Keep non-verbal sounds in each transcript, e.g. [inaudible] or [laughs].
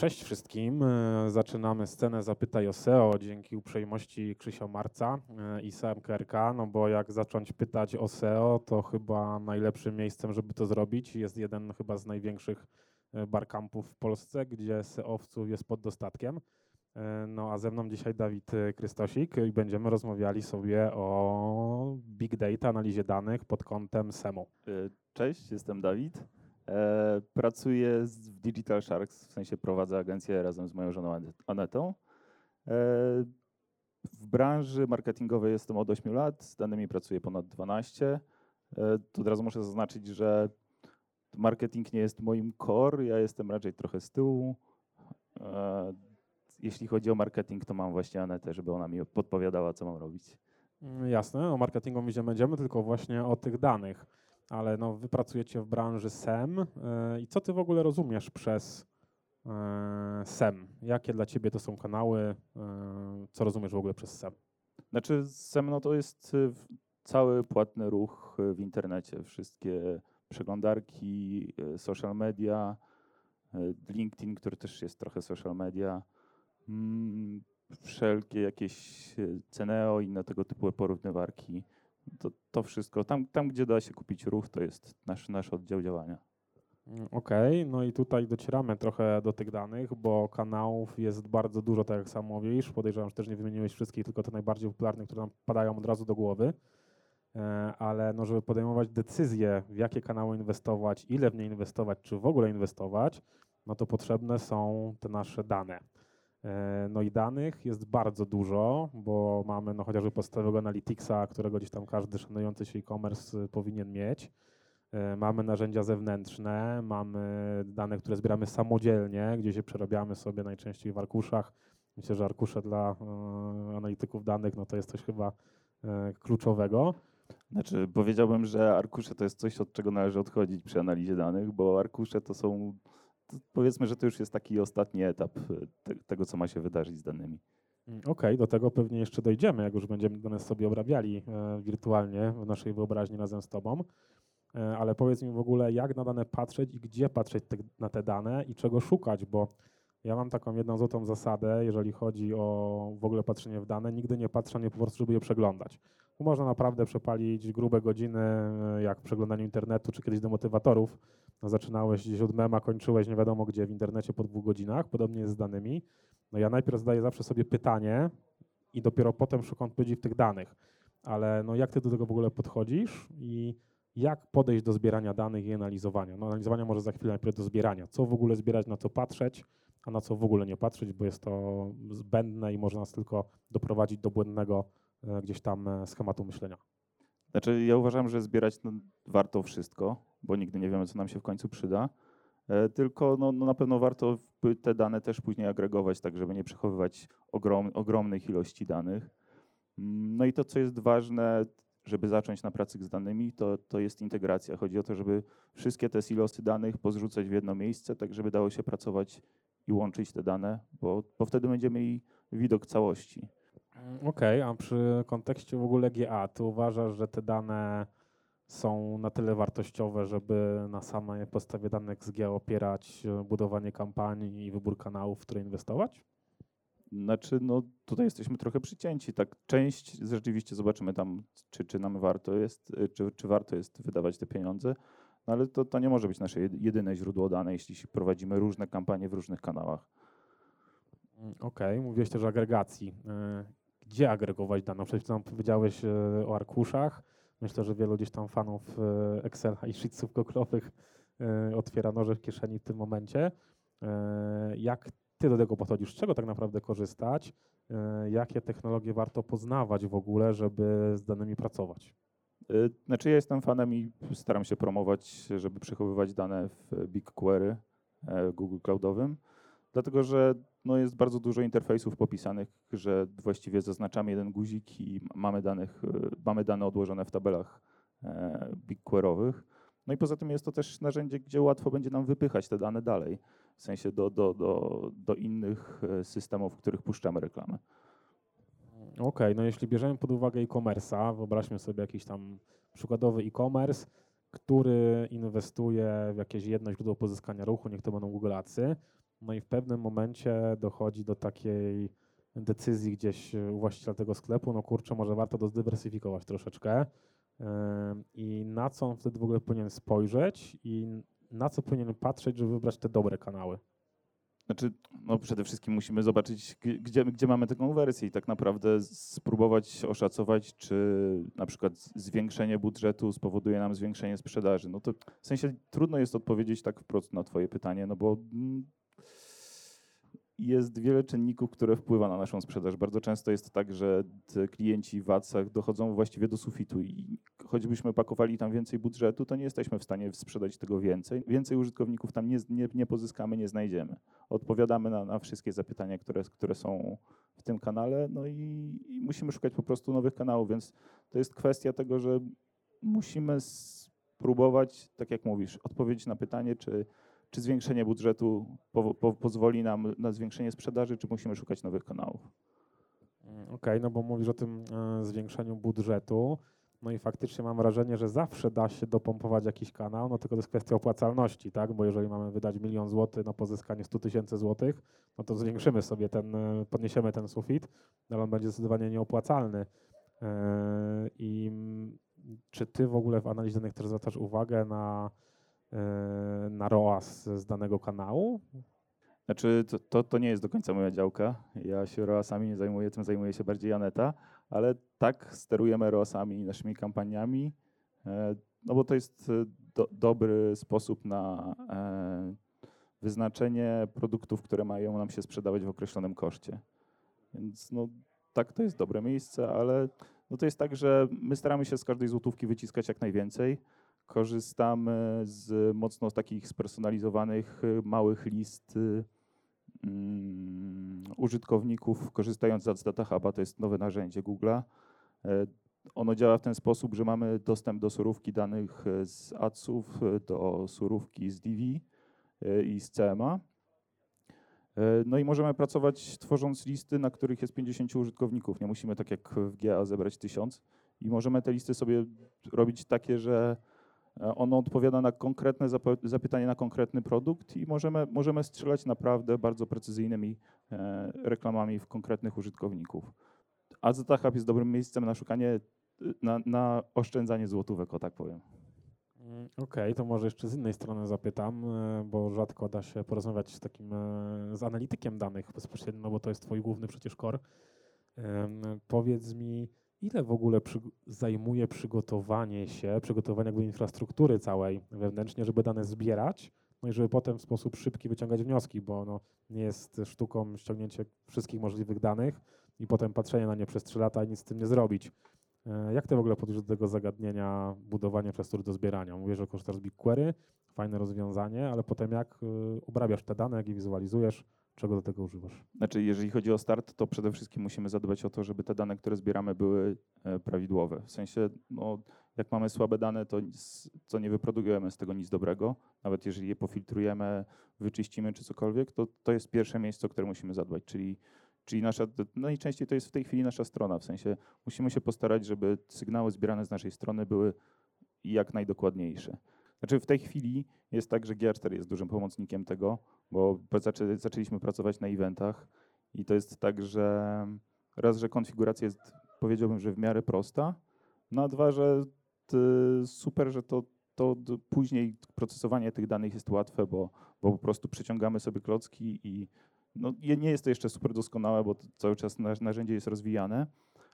Cześć wszystkim. E, Zaczynamy scenę Zapytaj o SEO dzięki uprzejmości Krzysia Marca e, i Sam KRK, no bo jak zacząć pytać o SEO, to chyba najlepszym miejscem, żeby to zrobić jest jeden chyba z największych e, barcampów w Polsce, gdzie SEOwców jest pod dostatkiem. E, No a ze mną dzisiaj Dawid e, Krystosik i będziemy rozmawiali sobie o big data, analizie danych pod kątem SEMu. E, Cześć, jestem Dawid. E, Pracuję w Digital Sharks, w sensie prowadzę agencję razem z moją żoną Ane- Anetą. E, W branży marketingowej jestem od 8 lat, z danymi pracuję ponad 12. E, To od razu muszę zaznaczyć, że marketing nie jest moim core, ja jestem raczej trochę z tyłu. Jeśli chodzi o marketing, to mam właśnie Anetę, żeby ona mi podpowiadała, co mam robić. Mm, Jasne, o marketingu my nie będziemy, tylko właśnie o tych danych. Ale no, wy pracujecie w branży SEM e, i co ty w ogóle rozumiesz przez e, SEM? Jakie dla ciebie to są kanały? e, Co rozumiesz w ogóle przez SEM? Znaczy, SEM no to jest y, cały płatny ruch y, w internecie. Wszystkie przeglądarki, y, social media, LinkedIn, który też jest trochę social media, mm, wszelkie jakieś Ceneo, inne tego typu porównywarki. To, to wszystko. Tam, tam, gdzie da się kupić ruch, to jest nasz, nasz oddział działania. Mm, Okej, no i tutaj docieramy trochę do tych danych, bo kanałów jest bardzo dużo, tak jak sam mówisz. Podejrzewam, że też nie wymieniłeś wszystkich, tylko te najbardziej popularne, które nam padają od razu do głowy. E, Ale no, żeby podejmować decyzje, w jakie kanały inwestować, ile w nie inwestować, czy w ogóle inwestować, no to potrzebne są te nasze dane. E, No i danych jest bardzo dużo, bo mamy no, chociażby podstawowego Analyticsa, którego gdzieś tam każdy szanujący się e-commerce y, powinien mieć. E, Mamy narzędzia zewnętrzne, mamy dane, które zbieramy samodzielnie, gdzie się przerabiamy sobie najczęściej w arkuszach. Myślę, że arkusze dla e, analityków danych no to jest coś chyba kluczowego. Znaczy, powiedziałbym, że arkusze to jest coś, od czego należy odchodzić przy analizie danych, bo arkusze to są, powiedzmy, że to już jest taki ostatni etap y, te, tego, co ma się wydarzyć z danymi. Mm, Okej, do tego pewnie jeszcze dojdziemy, jak już będziemy dane sobie obrabiali e, wirtualnie w naszej wyobraźni razem z Tobą. E, ale powiedz mi w ogóle, jak na dane patrzeć i gdzie patrzeć te, na te dane i czego szukać, bo ja mam taką jedną złotą zasadę, jeżeli chodzi o w ogóle patrzenie w dane, nigdy nie patrzę nie po prostu, żeby je przeglądać. Bo można naprawdę przepalić grube godziny, e, jak w przeglądaniu internetu, czy kiedyś do motywatorów. No, zaczynałeś gdzieś od mema, kończyłeś nie wiadomo gdzie w internecie po dwóch godzinach. Podobnie jest z danymi. No ja najpierw zadaję zawsze sobie pytanie i dopiero potem szukam odpowiedzi w tych danych. Ale no jak ty do tego w ogóle podchodzisz i jak podejść do zbierania danych i analizowania? No analizowania może za chwilę, najpierw do zbierania. Co w ogóle zbierać, na co patrzeć, a na co w ogóle nie patrzeć, bo jest to zbędne i może nas tylko doprowadzić do błędnego e, gdzieś tam e, schematu myślenia. Znaczy, ja uważam, że zbierać no, warto wszystko, bo nigdy nie wiemy, co nam się w końcu przyda. E, tylko no, no na pewno warto te dane też później agregować, tak żeby nie przechowywać ogrom, ogromnych ilości danych. Mm, No i to, co jest ważne, żeby zacząć na pracy z danymi, to, to jest integracja. Chodzi o to, żeby wszystkie te silosy danych pozrzucać w jedno miejsce, tak żeby dało się pracować i łączyć te dane, bo, bo wtedy będziemy mieli widok całości. Mm, Okej, a przy kontekście w ogóle GA, ty uważasz, że te dane są na tyle wartościowe, żeby na samej podstawie danych z GA opierać e, budowanie kampanii i wybór kanałów, w które inwestować? Znaczy, no tutaj jesteśmy trochę przycięci. Tak, część rzeczywiście zobaczymy tam, czy, czy nam warto jest, y, czy, czy warto jest wydawać te pieniądze, no ale to, to nie może być nasze jed- jedyne źródło danych, jeśli prowadzimy różne kampanie w różnych kanałach. Mm, Okej, mówiłeś też o agregacji. E, Gdzie agregować dane? Przed chwilą powiedziałeś e, o arkuszach. Myślę, że wielu gdzieś tam fanów e, Excela i sheetsów googlowych e, otwiera noże w kieszeni w tym momencie. Jak ty do tego podchodzisz? Z czego tak naprawdę korzystać? Jakie technologie warto poznawać w ogóle, żeby z danymi pracować? Y, Znaczy ja jestem fanem i staram się promować, żeby przechowywać dane w BigQuery e, Google Cloudowym, dlatego że no, jest bardzo dużo interfejsów popisanych, że właściwie zaznaczamy jeden guzik i mamy, danych, y, mamy dane odłożone w tabelach e, BigQuerowych. No i poza tym jest to też narzędzie, gdzie łatwo będzie nam wypychać te dane dalej, w sensie do, do, do, do innych e, systemów, w których puszczamy reklamę. Okej, no jeśli bierzemy pod uwagę e-commerce'a, wyobraźmy sobie jakiś tam przykładowy e-commerce, który inwestuje w jakieś jedno źródło pozyskania ruchu, niech to będą Google Adsy, No i w pewnym momencie dochodzi do takiej decyzji gdzieś u właściciela tego sklepu, no kurczę, może warto to zdywersyfikować troszeczkę. Em, I na co on wtedy w ogóle powinien spojrzeć i na co powinien patrzeć, żeby wybrać te dobre kanały? Znaczy, no przede wszystkim musimy zobaczyć, gdzie, gdzie mamy tę konwersję i tak naprawdę spróbować oszacować, czy na przykład zwiększenie budżetu spowoduje nam zwiększenie sprzedaży. No to w sensie trudno jest odpowiedzieć tak wprost na Twoje pytanie, no bo mm, jest wiele czynników, które wpływa na naszą sprzedaż. Bardzo często jest tak, że klienci w ADS-ach dochodzą właściwie do sufitu i choćbyśmy pakowali tam więcej budżetu, to nie jesteśmy w stanie sprzedać tego więcej. Więcej użytkowników tam nie, nie, nie pozyskamy, nie znajdziemy odpowiadamy na, na wszystkie zapytania, które, które są w tym kanale, no i, i musimy szukać po prostu nowych kanałów, więc to jest kwestia tego, że musimy spróbować, tak jak mówisz, odpowiedzieć na pytanie, czy, czy zwiększenie budżetu po, po, pozwoli nam na zwiększenie sprzedaży, czy musimy szukać nowych kanałów. Mm, Okej, no bo mówisz o tym e, zwiększeniu budżetu. No i faktycznie mam wrażenie, że zawsze da się dopompować jakiś kanał, no tylko to jest kwestia opłacalności, tak? Bo jeżeli mamy wydać milion złotych na pozyskanie 100 tysięcy złotych, no to zwiększymy sobie ten, e, podniesiemy ten sufit, ale on będzie zdecydowanie nieopłacalny. E, I mm, czy ty w ogóle w analizie danych też zwracasz uwagę na, na ROAS z danego kanału? Znaczy, to, to, to nie jest do końca moja działka. Ja się ROAS-ami nie zajmuję, tym zajmuje się bardziej Aneta, ale tak sterujemy ROAS-ami i naszymi kampaniami, e, no bo to jest e, do, dobry sposób na e, wyznaczenie produktów, które mają nam się sprzedawać w określonym koszcie. Więc no, tak, to jest dobre miejsce, ale no to jest tak, że my staramy się z każdej złotówki wyciskać jak najwięcej. Korzystamy z mocno takich spersonalizowanych, y, małych list y, mm, użytkowników korzystając z Data Huba, to jest nowe narzędzie Google'a. E, Ono działa w ten sposób, że mamy dostęp do surówki danych e, z adsów, e, do surówki z DV i z CMA. No i możemy pracować tworząc listy, na których jest 50 użytkowników. Nie musimy tak jak w GA zebrać 1000 i możemy te listy sobie robić takie, że ono odpowiada na konkretne zapytanie na konkretny produkt i możemy, możemy strzelać naprawdę bardzo precyzyjnymi e, reklamami w konkretnych użytkowników. A Hub jest dobrym miejscem na szukanie, y, na, na oszczędzanie złotówek, o tak powiem. Mm, Okej, to może jeszcze z innej strony zapytam, e, bo rzadko da się porozmawiać z takim, e, z analitykiem danych bezpośrednio, no bo to jest twój główny przecież core. Powiedz mi, ile w ogóle przyg- zajmuje przygotowanie się, przygotowanie jakby infrastruktury całej wewnętrznie, żeby dane zbierać, no i żeby potem w sposób szybki wyciągać wnioski, bo no, nie jest sztuką ściągnięcie wszystkich możliwych danych i potem patrzenie na nie przez 3 lata i nic z tym nie zrobić. E, Jak ty w ogóle podchodzisz do tego zagadnienia budowania infrastruktury do zbierania? Mówisz, że korzystasz z BigQuery, fajne rozwiązanie, ale potem jak y, obrabiasz te dane, jak je wizualizujesz, czego do tego używasz? Znaczy, jeżeli chodzi o start, to przede wszystkim musimy zadbać o to, żeby te dane, które zbieramy, były e, prawidłowe. W sensie, no, jak mamy słabe dane, to, nic, to nie wyprodukujemy z tego nic dobrego. Nawet jeżeli je pofiltrujemy, wyczyścimy czy cokolwiek, to to jest pierwsze miejsce, o które musimy zadbać, czyli Czyli nasza, najczęściej to jest w tej chwili nasza strona, w sensie musimy się postarać, żeby sygnały zbierane z naszej strony były jak najdokładniejsze. Znaczy w tej chwili jest tak, że GA4 jest dużym pomocnikiem tego, bo zaczę, zaczęliśmy pracować na eventach i to jest tak, że raz, że konfiguracja jest powiedziałbym, że w miarę prosta, no a dwa, że super, że to, to później procesowanie tych danych jest łatwe, bo, bo po prostu przeciągamy sobie klocki i no, nie jest to jeszcze super doskonałe, bo cały czas narzędzie jest rozwijane,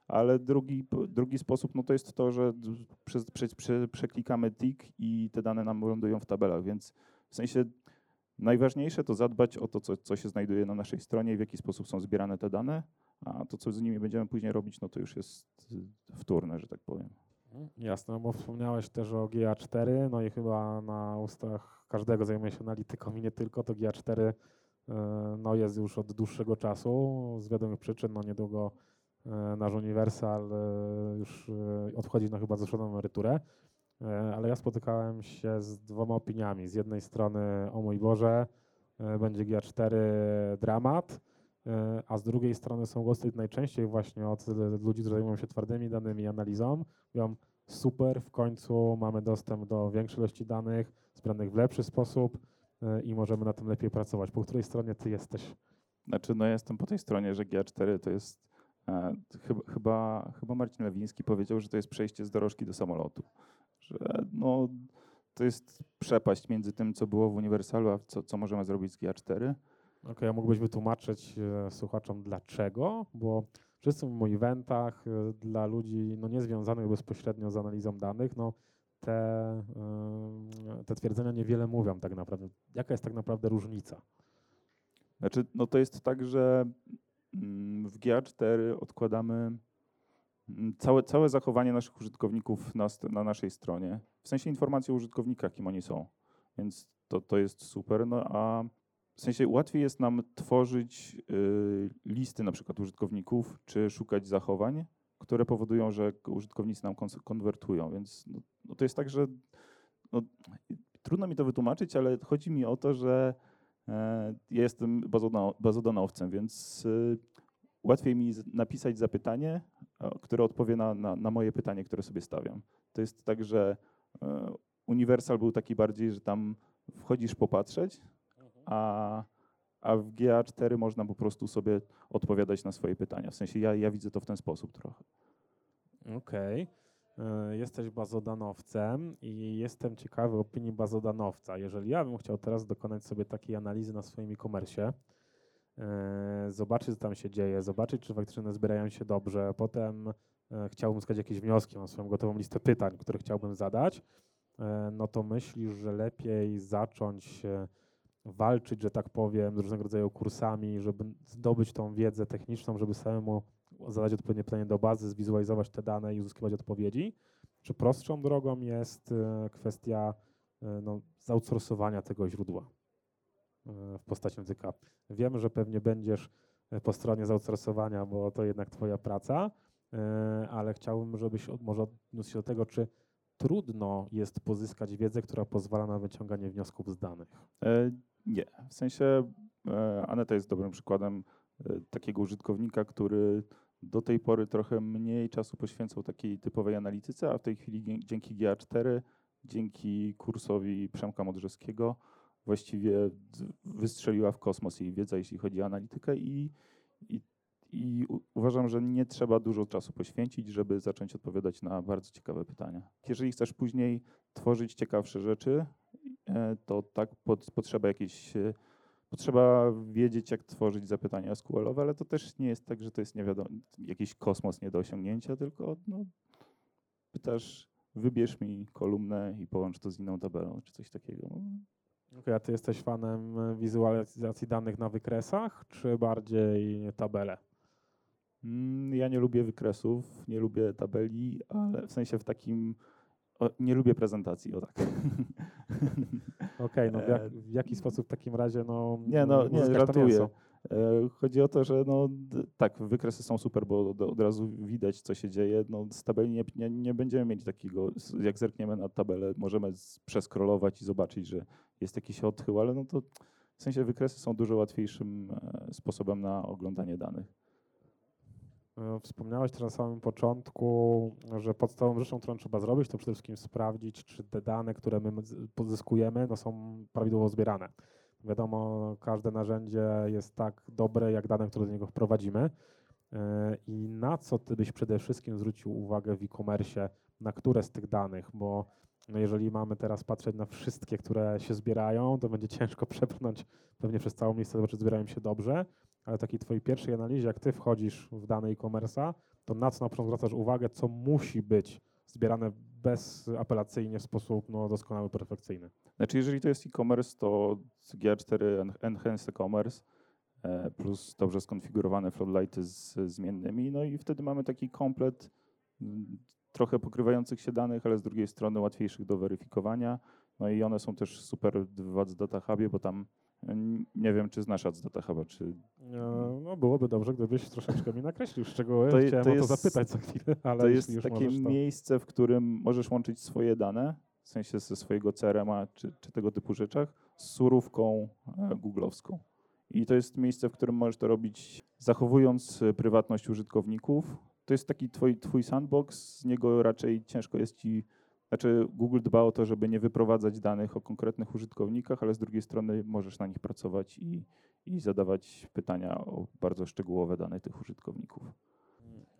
ale drugi, drugi sposób no to jest to, że przez, prze, prze, przeklikamy tick i te dane nam lądują w tabelach, więc w sensie najważniejsze to zadbać o to, co, co się znajduje na naszej stronie i w jaki sposób są zbierane te dane, a to, co z nimi będziemy później robić, no to już jest y, wtórne, że tak powiem. Mhm, Jasne, no bo wspomniałeś też o GA4, no i chyba na ustach każdego zajmuje się analityką i nie tylko, to GA4 e, no jest już od dłuższego czasu, z wiadomych przyczyn, no niedługo nasz Universal e, już e, odchodzi na chyba zeszłą emeryturę, E, ale ja spotykałem się z dwoma opiniami. Z jednej strony, o mój Boże, e, będzie GA4 dramat, e, a z drugiej strony są głosy najczęściej właśnie od e, ludzi, którzy zajmują się twardymi danymi i analizą. Mówią, super, w końcu mamy dostęp do większej ilości danych, zbranych w lepszy sposób. e, i możemy na tym lepiej pracować. Po której stronie ty jesteś? Znaczy, no ja jestem po tej stronie, że GA4 to jest, e, chyba, chyba, chyba Marcin Lewiński powiedział, że to jest przejście z dorożki do samolotu. Że no, to jest przepaść między tym, co było w Uniwersalu, a co, co możemy zrobić z GA4. Okej, a mógłbyś wytłumaczyć e, słuchaczom dlaczego? Bo wszyscy mówimy o eventach e, dla ludzi no, niezwiązanych bezpośrednio z analizą danych, no te, e, te twierdzenia niewiele mówią tak naprawdę. Jaka jest tak naprawdę różnica? Znaczy, no to jest tak, że w GA4 odkładamy mm, całe, całe zachowanie naszych użytkowników na, na naszej stronie. W sensie informacji o użytkownikach, kim oni są. Więc to, to jest super. No a w sensie łatwiej jest nam tworzyć y, listy na przykład użytkowników, czy szukać zachowań, które powodują, że użytkownicy nam konwertują. Więc no, no to jest tak, że no, trudno mi to wytłumaczyć, ale chodzi mi o to, że Ja jestem bazodano- bazodanowcem, więc y, łatwiej mi napisać zapytanie, które odpowie na, na, na moje pytanie, które sobie stawiam. To jest tak, że e, Universal był taki bardziej, że tam wchodzisz popatrzeć, a, a w GA4 można po prostu sobie odpowiadać na swoje pytania. W sensie ja, ja widzę to w ten sposób trochę. Okej. E, Jesteś bazodanowcem i jestem ciekawy opinii bazodanowca. Jeżeli ja bym chciał teraz dokonać sobie takiej analizy na swoim e-commerce, e, zobaczyć, co tam się dzieje, zobaczyć, czy faktycznie one zbierają się dobrze, potem e, chciałbym uzyskać jakieś wnioski, mam swoją gotową listę pytań, które chciałbym zadać, e, no to myślisz, że lepiej zacząć e, walczyć, że tak powiem, z różnego rodzaju kursami, żeby zdobyć tą wiedzę techniczną, żeby samemu zadać odpowiednie pytanie do bazy, zwizualizować te dane i uzyskiwać odpowiedzi? Czy prostszą drogą jest e, kwestia e, no, zoutsourcowania tego źródła e, w postaci języka? Wiem, że pewnie będziesz po stronie zoutsourcowania, bo to jednak Twoja praca, ale chciałbym, żebyś od, może odniósł się do tego, czy trudno jest pozyskać wiedzę, która pozwala na wyciąganie wniosków z danych. Nie, w sensie Aneta jest dobrym przykładem takiego użytkownika, który do tej pory trochę mniej czasu poświęcał takiej typowej analityce, a w tej chwili dzięki GA4, dzięki kursowi Przemka Modrzewskiego właściwie wystrzeliła w kosmos jej wiedza, jeśli chodzi o analitykę i, i, i uważam, że nie trzeba dużo czasu poświęcić, żeby zacząć odpowiadać na bardzo ciekawe pytania. Jeżeli chcesz później tworzyć ciekawsze rzeczy, e, to tak pod, potrzeba jakieś, e, potrzeba wiedzieć, jak tworzyć zapytania SQL-owe, ale to też nie jest tak, że to jest nie wiadomo, jakiś kosmos nie do osiągnięcia, tylko no, pytasz, wybierz mi kolumnę i połącz to z inną tabelą, czy coś takiego. No, Okej, a ty jesteś fanem wizualizacji danych na wykresach, czy bardziej tabele? Mm, Ja nie lubię wykresów, nie lubię tabeli, ale w sensie w takim, o, nie lubię prezentacji, o tak. [laughs] Okej, no w, jak, E, w jaki sposób w takim razie no Nie, no, nie, mięso? E, Chodzi o to, że no, tak, wykresy są super, bo od, razu widać, co się dzieje. No, z tabeli nie, nie, nie będziemy mieć takiego, jak zerkniemy na tabelę, możemy przeskrolować i zobaczyć, że jest jakiś odchył, ale no to w sensie wykresy są dużo łatwiejszym e, sposobem na oglądanie danych. E, Wspomniałeś też na samym początku, że podstawową rzeczą, którą trzeba zrobić, to przede wszystkim sprawdzić, czy te dane, które my pozyskujemy, no są prawidłowo zbierane. Wiadomo, każde narzędzie jest tak dobre, jak dane, które do niego wprowadzimy. E, I na co ty byś przede wszystkim zwrócił uwagę w e-commerce, na które z tych danych, bo no jeżeli mamy teraz patrzeć na wszystkie, które się zbierają, to będzie ciężko [laughs] przebrnąć pewnie przez całą listę, czy zbierają się dobrze, ale takiej twojej pierwszej analizie, jak ty wchodzisz w dane e-commerce'a, to na co na początku zwracasz uwagę, co musi być zbierane bezapelacyjnie w sposób no, doskonały, perfekcyjny. Znaczy, jeżeli to jest e-commerce, to GA4 en- Enhanced E-commerce e, plus dobrze skonfigurowane floodlighty z zmiennymi, no i wtedy mamy taki komplet mm, trochę pokrywających się danych, ale z drugiej strony łatwiejszych do weryfikowania. No i one są też super w Data Hubie, bo tam nie wiem, czy znasz Ads Data Huba, czy E, No, byłoby dobrze, gdybyś troszeczkę mi nakreślił szczegóły. To Chciałem to o to jest- zapytać za chwilę, [laughs] ale to jest takie możesz, to... miejsce, w którym możesz łączyć swoje dane, w sensie ze swojego CRM-a czy, czy tego typu rzeczach, z surówką e, googlowską. I to jest miejsce, w którym możesz to robić zachowując e, prywatność użytkowników. To jest taki twój, twój sandbox, z niego raczej ciężko jest ci Znaczy Google dba o to, żeby nie wyprowadzać danych o konkretnych użytkownikach, ale z drugiej strony możesz na nich pracować i, i zadawać pytania o bardzo szczegółowe dane tych użytkowników.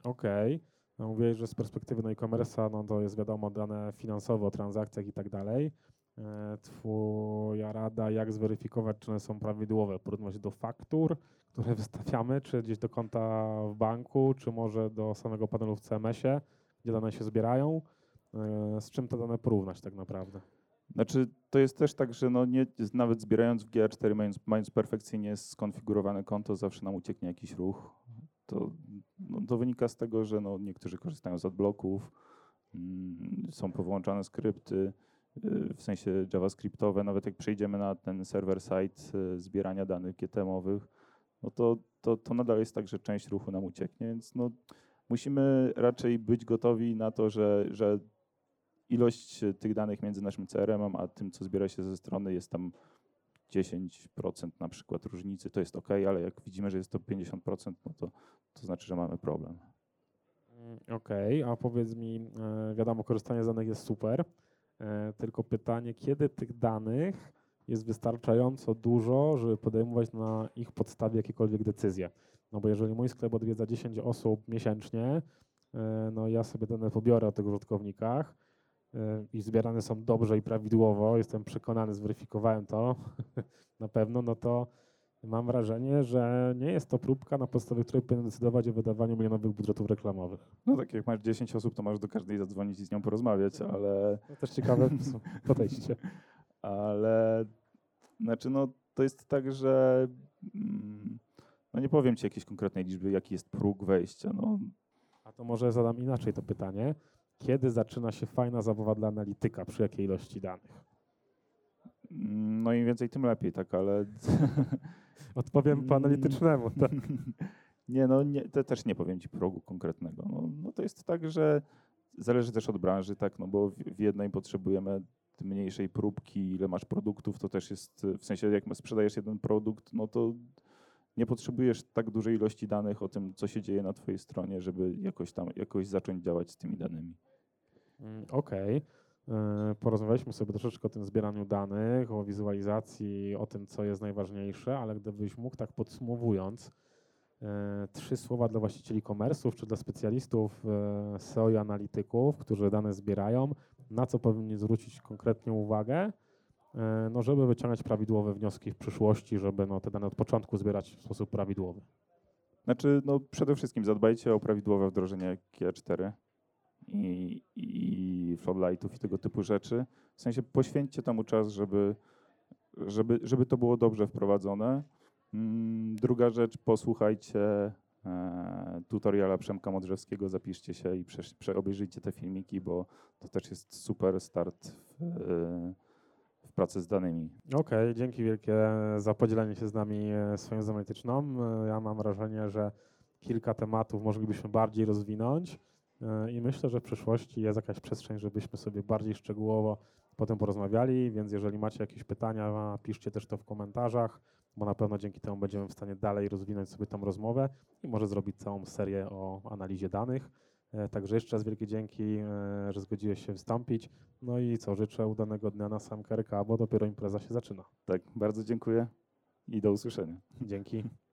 Okej. No mówiłeś, że z perspektywy no e-commerce'a no to jest wiadomo dane finansowe o transakcjach i tak dalej. E, Twoja rada, jak zweryfikować, czy one są prawidłowe? Porównywać do faktur, które [laughs] wystawiamy, czy gdzieś do konta w banku, czy może do samego panelu w CMS-ie, gdzie dane się zbierają? E, Z czym te dane porównać tak naprawdę? Znaczy, to jest też tak, że no nie, nawet zbierając w GA4, mając, mając perfekcyjnie skonfigurowane konto, zawsze nam ucieknie jakiś ruch. To, no, to wynika z tego, że no, niektórzy korzystają z adblocków, mm, są powyłączane skrypty, y, w sensie javascriptowe, nawet jak przejdziemy na ten server-side y, zbierania danych GTM-owych, no to, to, to nadal jest tak, że część ruchu nam ucieknie, więc no, musimy raczej być gotowi na to, że, że ilość e, tych danych między naszym CRM-em a tym, co zbiera się ze strony, jest tam 10% na przykład różnicy, to jest ok, ale jak widzimy, że jest to 50%, no to, to znaczy, że mamy problem. Mm, Okej, a powiedz mi, e, wiadomo, korzystanie z danych jest super, e, tylko pytanie, kiedy tych danych jest wystarczająco dużo, żeby podejmować na ich podstawie jakiekolwiek decyzje? No bo jeżeli mój sklep odwiedza 10 osób miesięcznie, no ja sobie dane pobiorę o tych użytkownikach i zbierane są dobrze i prawidłowo, jestem przekonany, zweryfikowałem to [laughs] na pewno, no to mam wrażenie, że nie jest to próbka, na podstawie której powinien decydować o wydawaniu milionowych budżetów reklamowych. No tak jak masz 10 osób, to masz do każdej zadzwonić i z nią porozmawiać, ale, To też ciekawe [laughs] podejście. ale znaczy no, to jest tak, że mm, no nie powiem ci jakiejś konkretnej liczby, jaki jest próg wejścia. No, A to może zadam inaczej to pytanie. Kiedy zaczyna się fajna zabawa dla analityka, przy jakiej ilości danych? mm, no im więcej, tym lepiej, tak, ale [laughs] Odpowiem po analitycznemu. Tak. [laughs] Nie, no nie, te też nie powiem ci progu konkretnego. No, no to jest tak, że zależy też od branży, tak, no bo w, w jednej potrzebujemy mniejszej próbki, ile masz produktów, to też jest, w sensie jak sprzedajesz jeden produkt, no to nie potrzebujesz tak dużej ilości danych o tym, co się dzieje na twojej stronie, żeby jakoś tam, jakoś zacząć działać z tymi danymi. Mm, Okej. E, Porozmawialiśmy sobie troszeczkę o tym zbieraniu danych, o wizualizacji, o tym, co jest najważniejsze, ale gdybyś mógł tak podsumowując, e, trzy słowa dla właścicieli komersów czy dla specjalistów e, SEO i analityków, którzy dane zbierają, na co powinni zwrócić konkretnie uwagę, no żeby wyciągać prawidłowe wnioski w przyszłości, żeby no, te dane od początku zbierać w sposób prawidłowy. Znaczy, no przede wszystkim zadbajcie o prawidłowe wdrożenie GA4 i, i floodlightów i tego typu rzeczy. W sensie poświęćcie temu czas, żeby, żeby, żeby to było dobrze wprowadzone. Mm, Druga rzecz, posłuchajcie e, tutoriala Przemka Modrzewskiego, zapiszcie się i prze, te filmiki, bo to też jest super start w, e, pracy z danymi. Okej, dzięki wielkie za podzielenie się z nami e, swoją analityczną. E, Ja mam wrażenie, że kilka tematów moglibyśmy bardziej rozwinąć e, i myślę, że w przyszłości jest jakaś przestrzeń, żebyśmy sobie bardziej szczegółowo potem porozmawiali, więc jeżeli macie jakieś pytania, piszcie też to w komentarzach, bo na pewno dzięki temu będziemy w stanie dalej rozwinąć sobie tą rozmowę i może zrobić całą serię o analizie danych. E, Także jeszcze raz wielkie dzięki, e, że zgodziłeś się wystąpić. No i co, życzę udanego dnia na sam KRK, bo dopiero impreza się zaczyna. Tak, bardzo dziękuję i do usłyszenia. Dzięki. [laughs]